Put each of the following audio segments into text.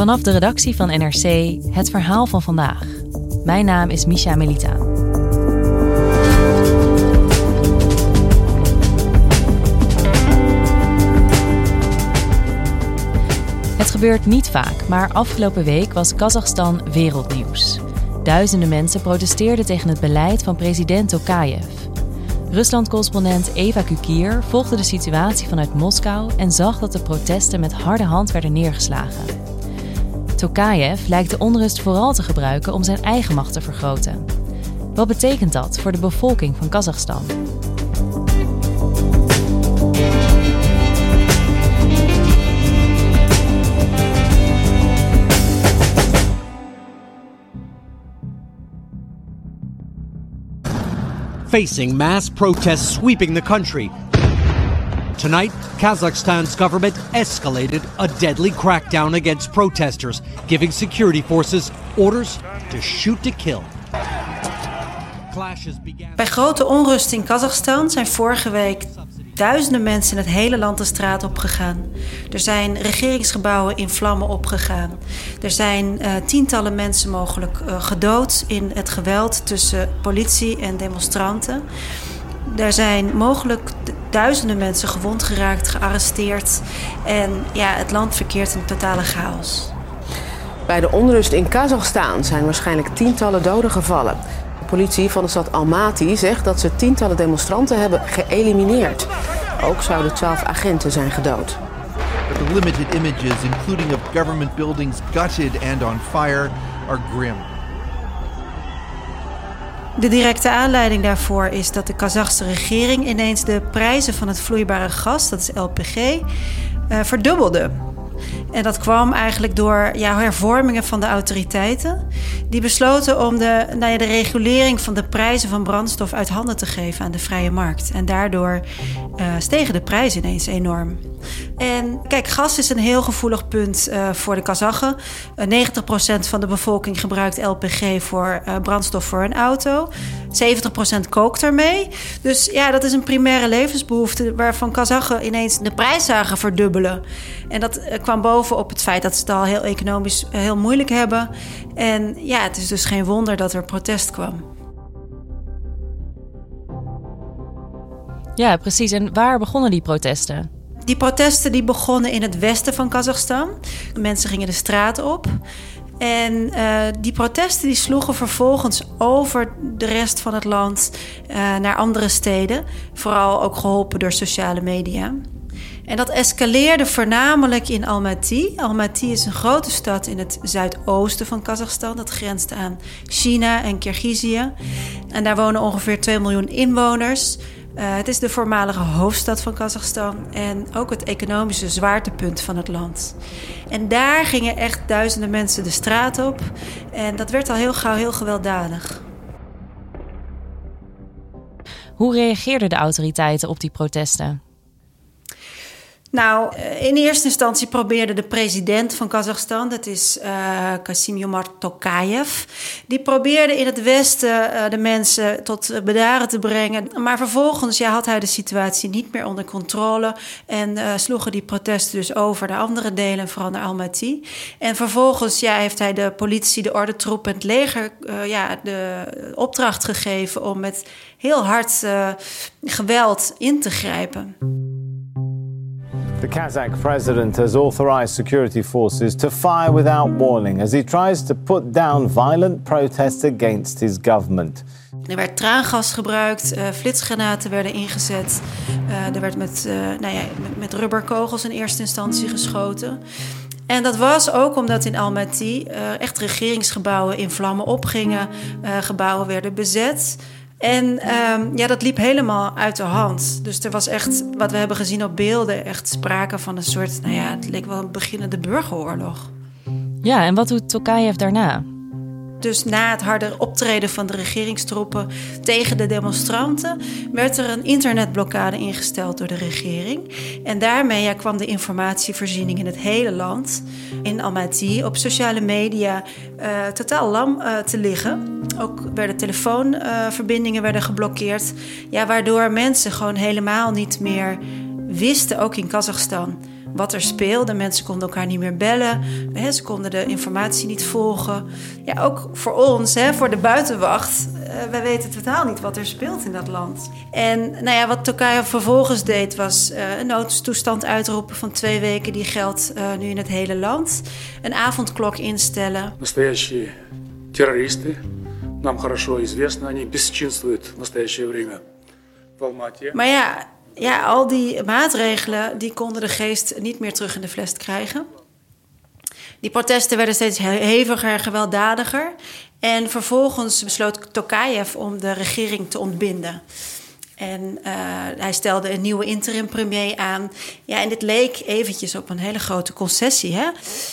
Vanaf de redactie van NRC het verhaal van vandaag. Mijn naam is Misha Melita. Het gebeurt niet vaak, maar afgelopen week was Kazachstan wereldnieuws. Duizenden mensen protesteerden tegen het beleid van president Tokayev. Rusland-correspondent Eva Kukier volgde de situatie vanuit Moskou en zag dat de protesten met harde hand werden neergeslagen. Tokayev lijkt de onrust vooral te gebruiken om zijn eigen macht te vergroten. Wat betekent dat voor de bevolking van Kazachstan? facing mass protests sweeping the country. Tonight, Kazakhstan's government escalated a deadly crackdown against protesters, giving security forces orders to shoot to kill. Bij grote onrust in Kazachstan zijn vorige week duizenden mensen in het hele land de straat opgegaan. Er zijn regeringsgebouwen in vlammen opgegaan. Er zijn uh, tientallen mensen mogelijk uh, gedood in het geweld tussen politie en demonstranten. Er zijn mogelijk duizenden mensen gewond geraakt, gearresteerd. En ja, het land verkeert in totale chaos. Bij de onrust in Kazachstan zijn waarschijnlijk tientallen doden gevallen. De politie van de stad Almaty zegt dat ze tientallen demonstranten hebben geëlimineerd. Ook zouden twaalf agenten zijn gedood. The limited images, including of government buildings gutted and on fire, are grim. De directe aanleiding daarvoor is dat de Kazachse regering ineens de prijzen van het vloeibare gas, dat is LPG, uh, verdubbelde. En dat kwam eigenlijk door ja, hervormingen van de autoriteiten. Die besloten om de, nou ja, de regulering van de prijzen van brandstof uit handen te geven aan de vrije markt. En daardoor uh, stegen de prijzen ineens enorm. En kijk, gas is een heel gevoelig punt uh, voor de Kazachen. Uh, 90% van de bevolking gebruikt LPG voor uh, brandstof voor een auto. 70% kookt ermee. Dus ja, dat is een primaire levensbehoefte waarvan Kazachen ineens de prijs zagen verdubbelen. En dat kwam bovenop het feit dat ze het al heel economisch heel moeilijk hebben. En ja, het is dus geen wonder dat er protest kwam. Ja, precies. En waar begonnen die protesten? Die protesten die begonnen in het westen van Kazachstan. Mensen gingen de straat op. En uh, die protesten die sloegen vervolgens over de rest van het land uh, naar andere steden. Vooral ook geholpen door sociale media. En dat escaleerde voornamelijk in Almaty. Almaty is een grote stad in het zuidoosten van Kazachstan. Dat grenst aan China en Kirgizië. En daar wonen ongeveer 2 miljoen inwoners. Uh, het is de voormalige hoofdstad van Kazachstan en ook het economische zwaartepunt van het land. En daar gingen echt duizenden mensen de straat op en dat werd al heel gauw heel gewelddadig. Hoe reageerden de autoriteiten op die protesten? Nou, in eerste instantie probeerde de president van Kazachstan, dat is uh, Kasim Tokayev, die probeerde in het westen uh, de mensen tot bedaren te brengen. Maar vervolgens ja, had hij de situatie niet meer onder controle en sloegen die protesten dus over naar andere delen, vooral naar Almaty. En vervolgens ja, heeft hij de politie, de ordentroep en het leger ja, de opdracht gegeven om met heel hard geweld in te grijpen. The Kazakh president has authorized security forces to fire without warning as he tries to put down violent protests against his government. Er werd traangas gebruikt, uh, flitsgranaten werden ingezet. Uh, er werd met, uh, nou ja, met, met, rubberkogels in eerste instantie geschoten. En dat was ook omdat in Almaty echt regeringsgebouwen in vlammen opgingen. gebouwen werden bezet. En um, ja, dat liep helemaal uit de hand. Dus er was echt, wat we hebben gezien op beelden, echt sprake van een soort, nou ja, het leek wel een beginnende burgeroorlog. Ja, en wat doet Tokayev daarna? Dus na het harde optreden van de regeringstroepen tegen de demonstranten, werd er een internetblokkade ingesteld door de regering. En daarmee ja, kwam de informatievoorziening in het hele land, in Almaty, op sociale media, uh, totaal lam uh, te liggen. Ook werden telefoonverbindingen werden geblokkeerd, ja, waardoor mensen gewoon helemaal niet meer wisten, ook in Kazachstan wat er speelde. Mensen konden elkaar niet meer bellen. Ze konden de informatie niet volgen. Ja, ook voor ons, voor de buitenwacht. Eh, wij weten totaal niet wat er speelt in dat land. En nou ja, wat Turkije vervolgens deed, was uh, een noodtoestand uitroepen van twee weken. Die geldt uh, nu in het hele land. Een avondklok instellen. Настоящие террористы, нам хорошо известно, они бесчинствуют в настоящее время в Алмате. Maar ja, ja, al die maatregelen die konden de geest niet meer terug in de fles krijgen. Die protesten werden steeds heviger en gewelddadiger. En vervolgens besloot Tokayev om de regering te ontbinden. En uh, hij stelde een nieuwe interim-premier aan. Ja, en dit leek eventjes op een hele grote concessie. Hè?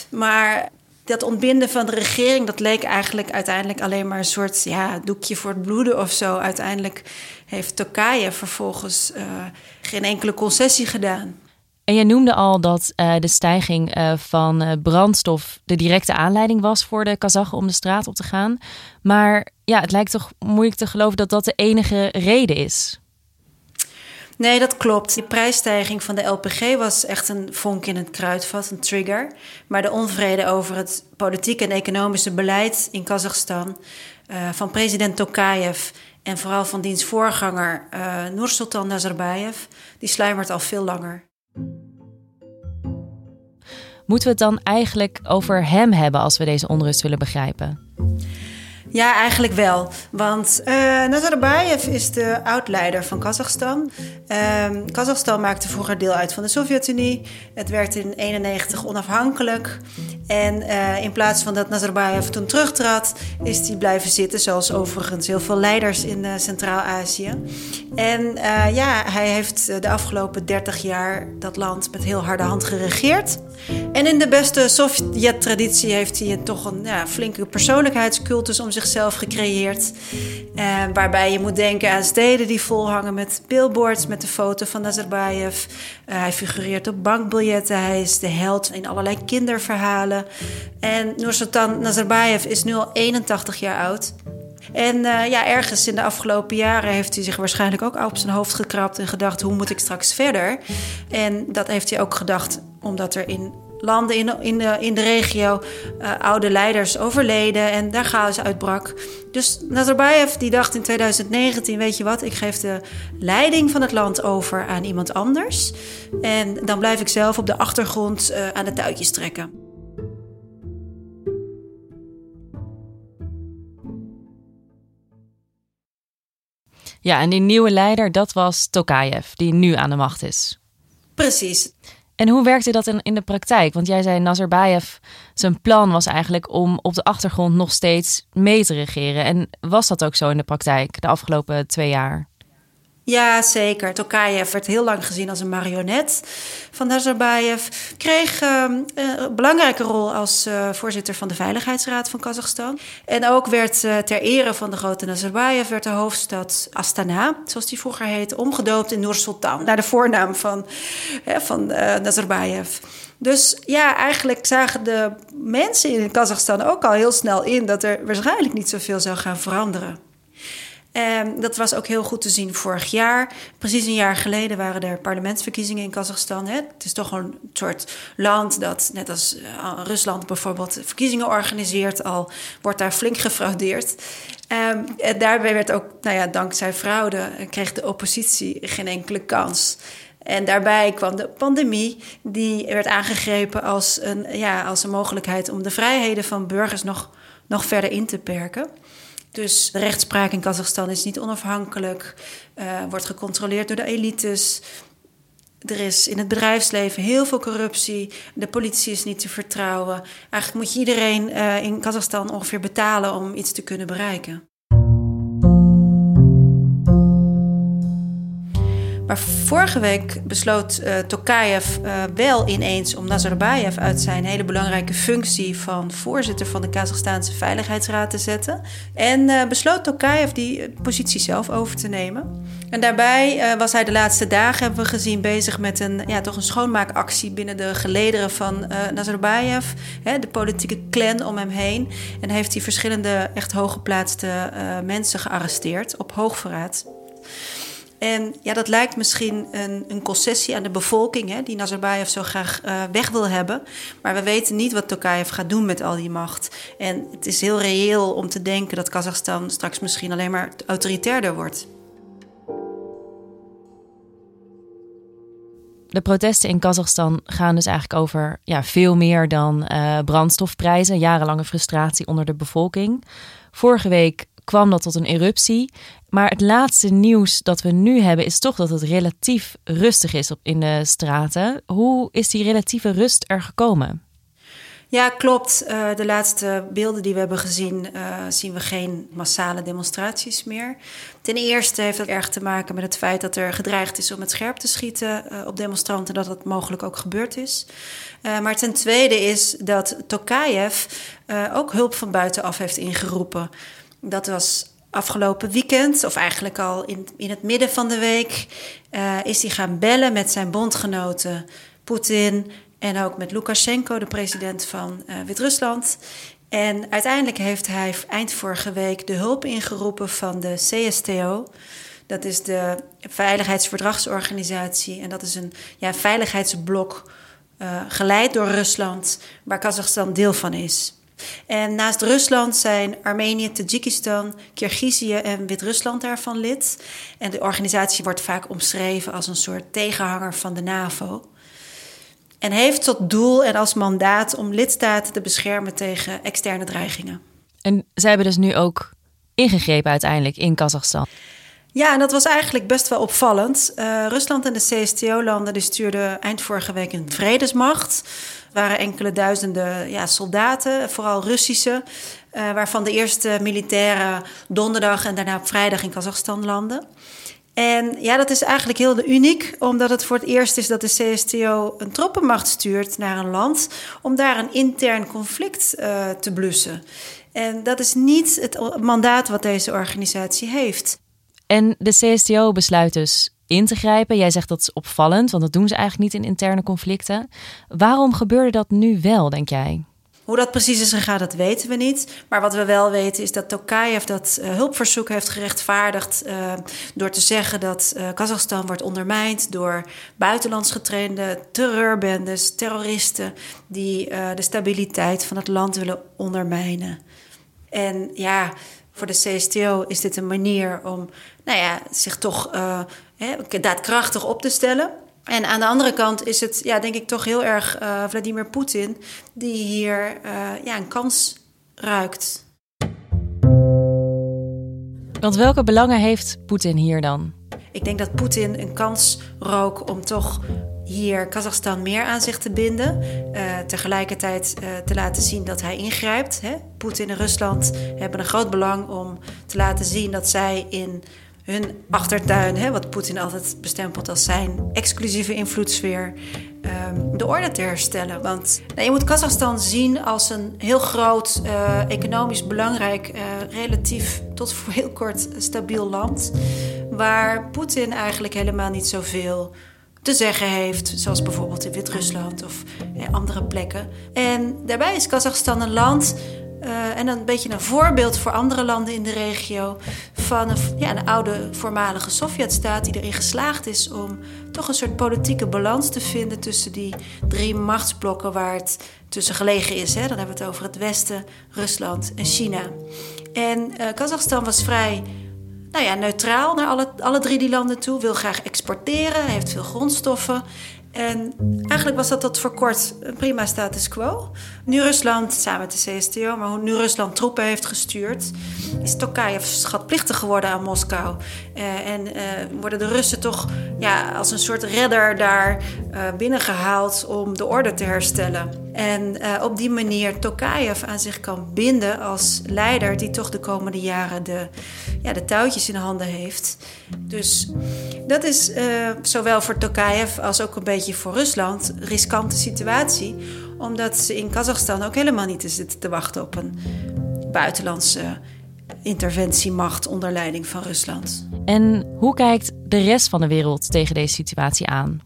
Maar dat ontbinden van de regering, dat leek eigenlijk uiteindelijk alleen maar een soort ja, doekje voor het bloeden of zo. Uiteindelijk heeft Turkije vervolgens uh, geen enkele concessie gedaan. En je noemde al dat uh, de stijging uh, van brandstof de directe aanleiding was voor de Kazachen om de straat op te gaan. Maar ja, het lijkt toch moeilijk te geloven dat dat de enige reden is. Nee, dat klopt. Die prijsstijging van de LPG was echt een vonk in het kruidvat, een trigger. Maar de onvrede over het politieke en economische beleid in Kazachstan uh, van president Tokayev en vooral van diens voorganger uh, Nursultan Nazarbayev, die sluimert al veel langer. Moeten we het dan eigenlijk over hem hebben als we deze onrust willen begrijpen? Ja, eigenlijk wel. Want uh, Nazarbayev is de oud-leider van Kazachstan. Uh, Kazachstan maakte vroeger deel uit van de Sovjet-Unie. Het werd in 1991 onafhankelijk. En uh, in plaats van dat Nazarbayev toen terugtrad, is hij blijven zitten, zoals overigens heel veel leiders in uh, Centraal-Azië. En uh, ja, hij heeft de afgelopen 30 jaar dat land met heel harde hand geregeerd. En in de beste Sovjet-traditie heeft hij toch een ja, flinke persoonlijkheidscultus om zichzelf gecreëerd. waarbij je moet denken aan steden die volhangen met billboards met de foto van Nazarbayev. hij figureert op bankbiljetten, hij is de held in allerlei kinderverhalen. En Nursultan Nazarbayev is nu al 81 jaar oud. En uh, ja, ergens in de afgelopen jaren heeft hij zich waarschijnlijk ook op zijn hoofd gekrapt en gedacht: hoe moet ik straks verder? En dat heeft hij ook gedacht omdat er in landen in, in, de, in de regio uh, oude leiders overleden en daar chaos uitbrak. Dus Nazarbayev die dacht in 2019, weet je wat, ik geef de leiding van het land over aan iemand anders. En dan blijf ik zelf op de achtergrond uh, aan de touwtjes trekken. Ja, en die nieuwe leider, dat was Tokayev, die nu aan de macht is. Precies. En hoe werkte dat in, in de praktijk? Want jij zei Nazarbayev, zijn plan was eigenlijk om op de achtergrond nog steeds mee te regeren. En was dat ook zo in de praktijk de afgelopen twee jaar? Ja, zeker. Tokayev werd heel lang gezien als een marionet van Nazarbayev. Kreeg uh, een belangrijke rol als uh, voorzitter van de Veiligheidsraad van Kazachstan. En ook werd uh, ter ere van de grote Nazarbayev... werd de hoofdstad Astana, zoals die vroeger heette... omgedoopt in Nur-Sultan, naar de voornaam van, van Nazarbayev. Dus ja, eigenlijk zagen de mensen in Kazachstan ook al heel snel in... dat er waarschijnlijk niet zoveel zou gaan veranderen. Um, dat was ook heel goed te zien vorig jaar. Precies een jaar geleden waren er parlementsverkiezingen in Kazachstan. Hè. Het is toch een soort land dat, net als uh, Rusland bijvoorbeeld, verkiezingen organiseert. Al wordt daar flink gefraudeerd. Um, daarbij werd ook, nou ja, dankzij fraude, kreeg de oppositie geen enkele kans. En daarbij kwam de pandemie, die werd aangegrepen als een, ja, als een mogelijkheid om de vrijheden van burgers nog, nog verder in te perken. Dus de rechtspraak in Kazachstan is niet onafhankelijk, uh, wordt gecontroleerd door de elites. Er is in het bedrijfsleven heel veel corruptie. De politie is niet te vertrouwen. Eigenlijk moet je iedereen uh, in Kazachstan ongeveer betalen om iets te kunnen bereiken. Maar vorige week besloot uh, Tokayev uh, wel ineens om Nazarbayev uit zijn hele belangrijke functie van voorzitter van de Kazachstaanse Veiligheidsraad te zetten. En uh, besloot Tokayev die positie zelf over te nemen. En daarbij was hij de laatste dagen, hebben we gezien, bezig met een, ja, toch een schoonmaakactie binnen de gelederen van Nazarbayev. Hè, de politieke clan om hem heen. En heeft hij verschillende echt hooggeplaatste mensen gearresteerd op hoogverraad. En ja, dat lijkt misschien een, een concessie aan de bevolking, hè, die Nazarbayev zo graag uh, weg wil hebben. Maar we weten niet wat Tokayev gaat doen met al die macht. En het is heel reëel om te denken dat Kazachstan straks misschien alleen maar autoritairder wordt. De protesten in Kazachstan gaan dus eigenlijk over ja, veel meer dan uh, brandstofprijzen, jarenlange frustratie onder de bevolking. Vorige week kwam dat tot een eruptie. Maar het laatste nieuws dat we nu hebben is toch dat het relatief rustig is op in de straten. Hoe is die relatieve rust er gekomen? Ja, klopt. Uh, de laatste beelden die we hebben gezien, uh, zien we geen massale demonstraties meer. Ten eerste heeft dat erg te maken met het feit dat er gedreigd is om het scherp te schieten uh, op demonstranten, dat dat mogelijk ook gebeurd is. maar ten tweede is dat Tokayev ook hulp van buitenaf heeft ingeroepen. Dat was afgelopen weekend, of eigenlijk al in, in het midden van de week, uh, is hij gaan bellen met zijn bondgenoten Poetin en ook met Lukashenko, de president van uh, Wit-Rusland. En uiteindelijk heeft hij eind vorige week de hulp ingeroepen van de CSTO. Dat is de Veiligheidsverdragsorganisatie en dat is een ja, veiligheidsblok uh, geleid door Rusland, waar Kazachstan deel van is. En naast Rusland zijn Armenië, Tajikistan, Kirgizië en Wit-Rusland daarvan lid. En de organisatie wordt vaak omschreven als een soort tegenhanger van de NAVO. En heeft tot doel en als mandaat om lidstaten te beschermen tegen externe dreigingen. En zij hebben dus nu ook ingegrepen uiteindelijk in Kazachstan. Ja, en dat was eigenlijk best wel opvallend. Uh, Rusland en de CSTO-landen stuurden eind vorige week een vredesmacht waren enkele duizenden ja, soldaten, vooral Russische, uh, waarvan de eerste militairen donderdag en daarna op vrijdag in Kazachstan landen. En ja, dat is eigenlijk heel uniek, omdat het voor het eerst is dat de CSTO een troppenmacht stuurt naar een land om daar een intern conflict uh, te blussen. En dat is niet het mandaat wat deze organisatie heeft. En de CSTO besluit dus in te grijpen. Jij zegt dat is opvallend, want dat doen ze eigenlijk niet in interne conflicten. Waarom gebeurde dat nu wel, denk jij? Hoe dat precies is gegaan, dat weten we niet. Maar wat we wel weten is dat Tokayev dat uh, hulpverzoek heeft gerechtvaardigd... Uh, door te zeggen dat uh, Kazachstan wordt ondermijnd door buitenlands getrainde terreurbendes, terroristen... die de stabiliteit van het land willen ondermijnen. En ja, voor de CSTO is dit een manier om nou ja, zich toch hè, daadkrachtig op te stellen. En aan de andere kant is het, ja, denk ik, toch heel erg uh, Vladimir Poetin die hier uh, ja, een kans ruikt. Want welke belangen heeft Poetin hier dan? Ik denk dat Poetin een kans rook om toch hier Kazachstan meer aan zich te binden. Uh, tegelijkertijd uh, te laten zien dat hij ingrijpt. Poetin en Rusland hebben een groot belang om te laten zien dat zij in hun achtertuin, hè, wat Poetin altijd bestempelt als zijn exclusieve invloedssfeer, um, de orde te herstellen. Want nou, je moet Kazachstan zien als een heel groot, uh, economisch belangrijk, uh, relatief tot voor heel kort stabiel land, waar Poetin eigenlijk helemaal niet zoveel te zeggen heeft, zoals bijvoorbeeld in Wit-Rusland of andere plekken. En daarbij is Kazachstan een land uh, en een beetje een voorbeeld voor andere landen in de regio van een, ja, een oude voormalige Sovjetstaat die erin geslaagd is om toch een soort politieke balans te vinden tussen die drie machtsblokken waar het tussen gelegen is. Hè. Dan hebben we het over het Westen, Rusland en China. En uh, Kazachstan was vrij nou ja, neutraal naar alle, alle drie die landen toe. Wil graag exporteren, heeft veel grondstoffen. En eigenlijk was dat tot voor kort een prima status quo. Nu Rusland, samen met de CSTO, maar nu Rusland troepen heeft gestuurd, is Tokayev schatplichtig geworden aan Moskou. Uh, en uh, worden de Russen toch ja, als een soort redder daar uh, binnengehaald om de orde te herstellen. En op die manier Tokayev aan zich kan binden als leider die toch de komende jaren de, ja, de touwtjes in handen heeft. Dus dat is zowel voor Tokayev als ook een beetje voor Rusland een riskante situatie omdat ze in Kazachstan ook helemaal niet zitten te wachten op een buitenlandse interventiemacht onder leiding van Rusland. En hoe kijkt de rest van de wereld tegen deze situatie aan?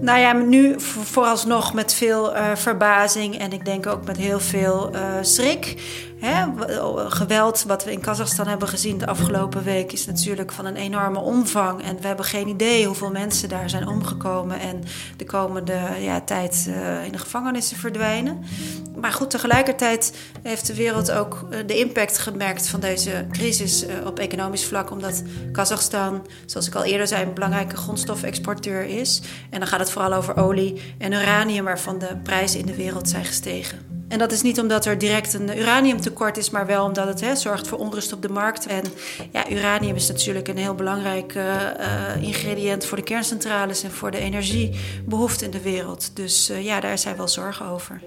Nou ja, nu vooralsnog met veel uh, verbazing en ik denk ook met heel veel uh, schrik. Hè? Geweld wat we in Kazachstan hebben gezien de afgelopen week is natuurlijk van een enorme omvang. En we hebben geen idee hoeveel mensen daar zijn omgekomen en de komende ja, tijd uh, in de gevangenissen verdwijnen. Maar goed, tegelijkertijd heeft de wereld ook de impact gemerkt van deze crisis op economisch vlak. Omdat Kazachstan, zoals ik al eerder zei, een belangrijke grondstofexporteur is. En dan gaat het vooral over olie en uranium, waarvan de prijzen in de wereld zijn gestegen. En dat is niet omdat er direct een uraniumtekort is, maar wel omdat het hè, zorgt voor onrust op de markt. En ja, uranium is natuurlijk een heel belangrijk uh, ingrediënt voor de kerncentrales en voor de energiebehoefte in de wereld. Dus uh, ja, daar zijn wel zorgen over.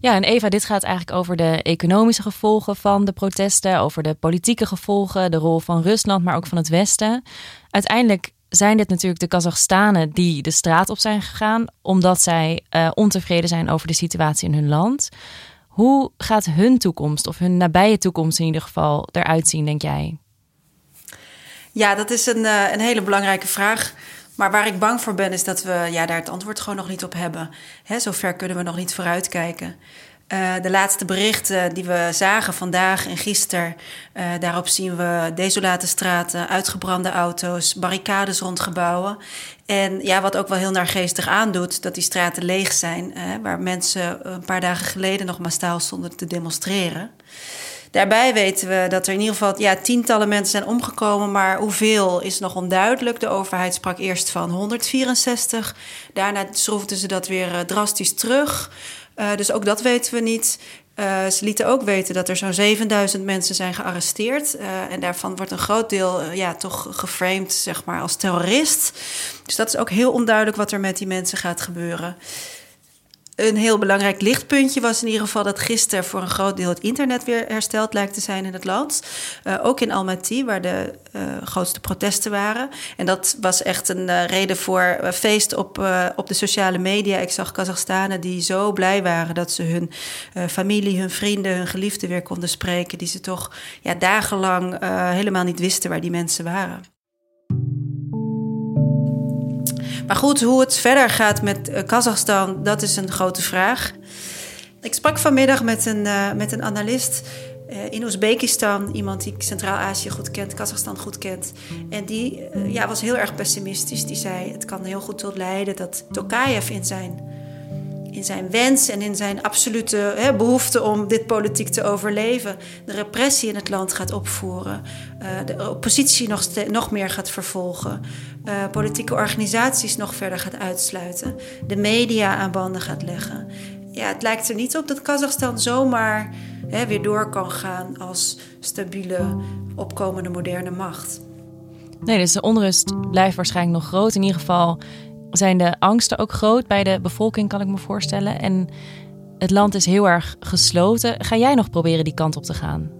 Ja, en Eva, dit gaat eigenlijk over de economische gevolgen van de protesten, over de politieke gevolgen, de rol van Rusland, maar ook van het Westen. Uiteindelijk zijn dit natuurlijk de Kazachstanen die de straat op zijn gegaan, omdat zij uh, ontevreden zijn over de situatie in hun land. Hoe gaat hun toekomst, of hun nabije toekomst in ieder geval, eruit zien, denk jij? Ja, dat is een, uh, een hele belangrijke vraag. Maar waar ik bang voor ben, is dat we ja, daar het antwoord gewoon nog niet op hebben. Hè, zover kunnen we nog niet vooruitkijken. Uh, de laatste berichten die we zagen vandaag en gisteren, uh, daarop zien we desolate straten, uitgebrande auto's, barricades rond gebouwen. En ja, wat ook wel heel naargeestig aandoet, dat die straten leeg zijn, uh, waar mensen een paar dagen geleden nog massaal stonden te demonstreren. Daarbij weten we dat er in ieder geval ja, tientallen mensen zijn omgekomen, maar hoeveel is nog onduidelijk. De overheid sprak eerst van 164. Daarna schroefden ze dat weer drastisch terug. Uh, dus ook dat weten we niet. Uh, ze lieten ook weten dat er zo'n 7000 mensen zijn gearresteerd. Uh, en daarvan wordt een groot deel ja, toch geframed zeg maar, als terrorist. Dus dat is ook heel onduidelijk wat er met die mensen gaat gebeuren. Een heel belangrijk lichtpuntje was in ieder geval dat gisteren voor een groot deel het internet weer hersteld lijkt te zijn in het land. Uh, ook in Almaty, waar de uh, grootste protesten waren. En dat was echt een uh, reden voor feest op, op de sociale media. Ik zag Kazachstanen die zo blij waren dat ze hun familie, hun vrienden, hun geliefden weer konden spreken. Die ze toch ja, dagenlang helemaal niet wisten waar die mensen waren. Maar goed, hoe het verder gaat met uh, Kazachstan, dat is een grote vraag. Ik sprak vanmiddag met een, uh, met een analist uh, in Oezbekistan, iemand die Centraal-Azië goed kent, Kazachstan goed kent. En die ja, was heel erg pessimistisch. Die zei: Het kan heel goed tot leiden dat Tokayev in zijn in zijn wens en in zijn absolute hè, behoefte om dit politiek te overleven, de repressie in het land gaat opvoeren, de oppositie nog, nog meer gaat vervolgen, uh, politieke organisaties nog verder gaat uitsluiten, de media aan banden gaat leggen. Ja, het lijkt er niet op dat Kazachstan zomaar hè, weer door kan gaan als stabiele, opkomende moderne macht. Nee, dus de onrust blijft waarschijnlijk nog groot. In ieder geval zijn de angsten ook groot bij de bevolking, kan ik me voorstellen. En het land is heel erg gesloten. Ga jij nog proberen die kant op te gaan?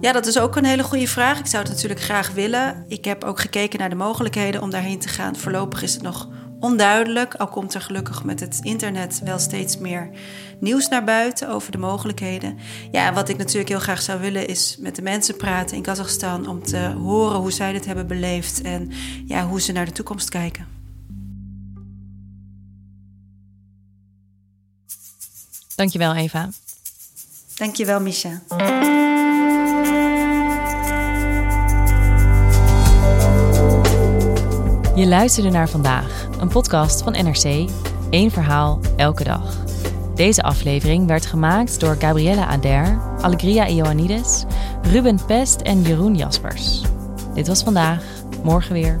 Ja, dat is ook een hele goede vraag. Ik zou het natuurlijk graag willen. Ik heb ook gekeken naar de mogelijkheden om daarheen te gaan. Voorlopig is het nog onduidelijk. Al komt er gelukkig met het internet wel steeds meer nieuws naar buiten over de mogelijkheden. Ja, wat ik natuurlijk heel graag zou willen is met de mensen praten in Kazachstan om te horen hoe zij dit hebben beleefd en ja, hoe ze naar de toekomst kijken. Dankjewel, Eva. Dankjewel, Misha. Je luisterde naar vandaag, een podcast van NRC. Eén verhaal, elke dag. Deze aflevering werd gemaakt door Gabriella Ader, Alegria Ioannidis, Ruben Pest en Jeroen Jaspers. Dit was vandaag, morgen weer.